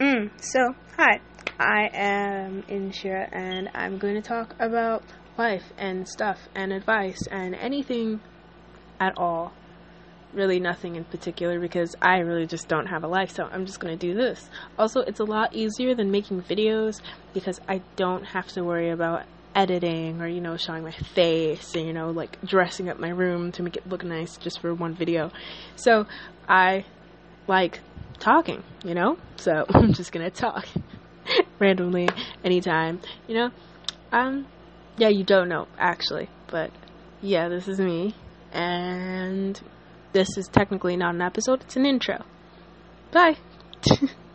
Mm, so, hi. I am Inshira and I'm going to talk about life and stuff and advice and anything at all. Really, nothing in particular because I really just don't have a life, so I'm just going to do this. Also, it's a lot easier than making videos because I don't have to worry about editing or, you know, showing my face and, you know, like dressing up my room to make it look nice just for one video. So, I like talking, you know? So I'm just gonna talk randomly anytime, you know? Um, yeah, you don't know actually, but yeah, this is me, and this is technically not an episode, it's an intro. Bye!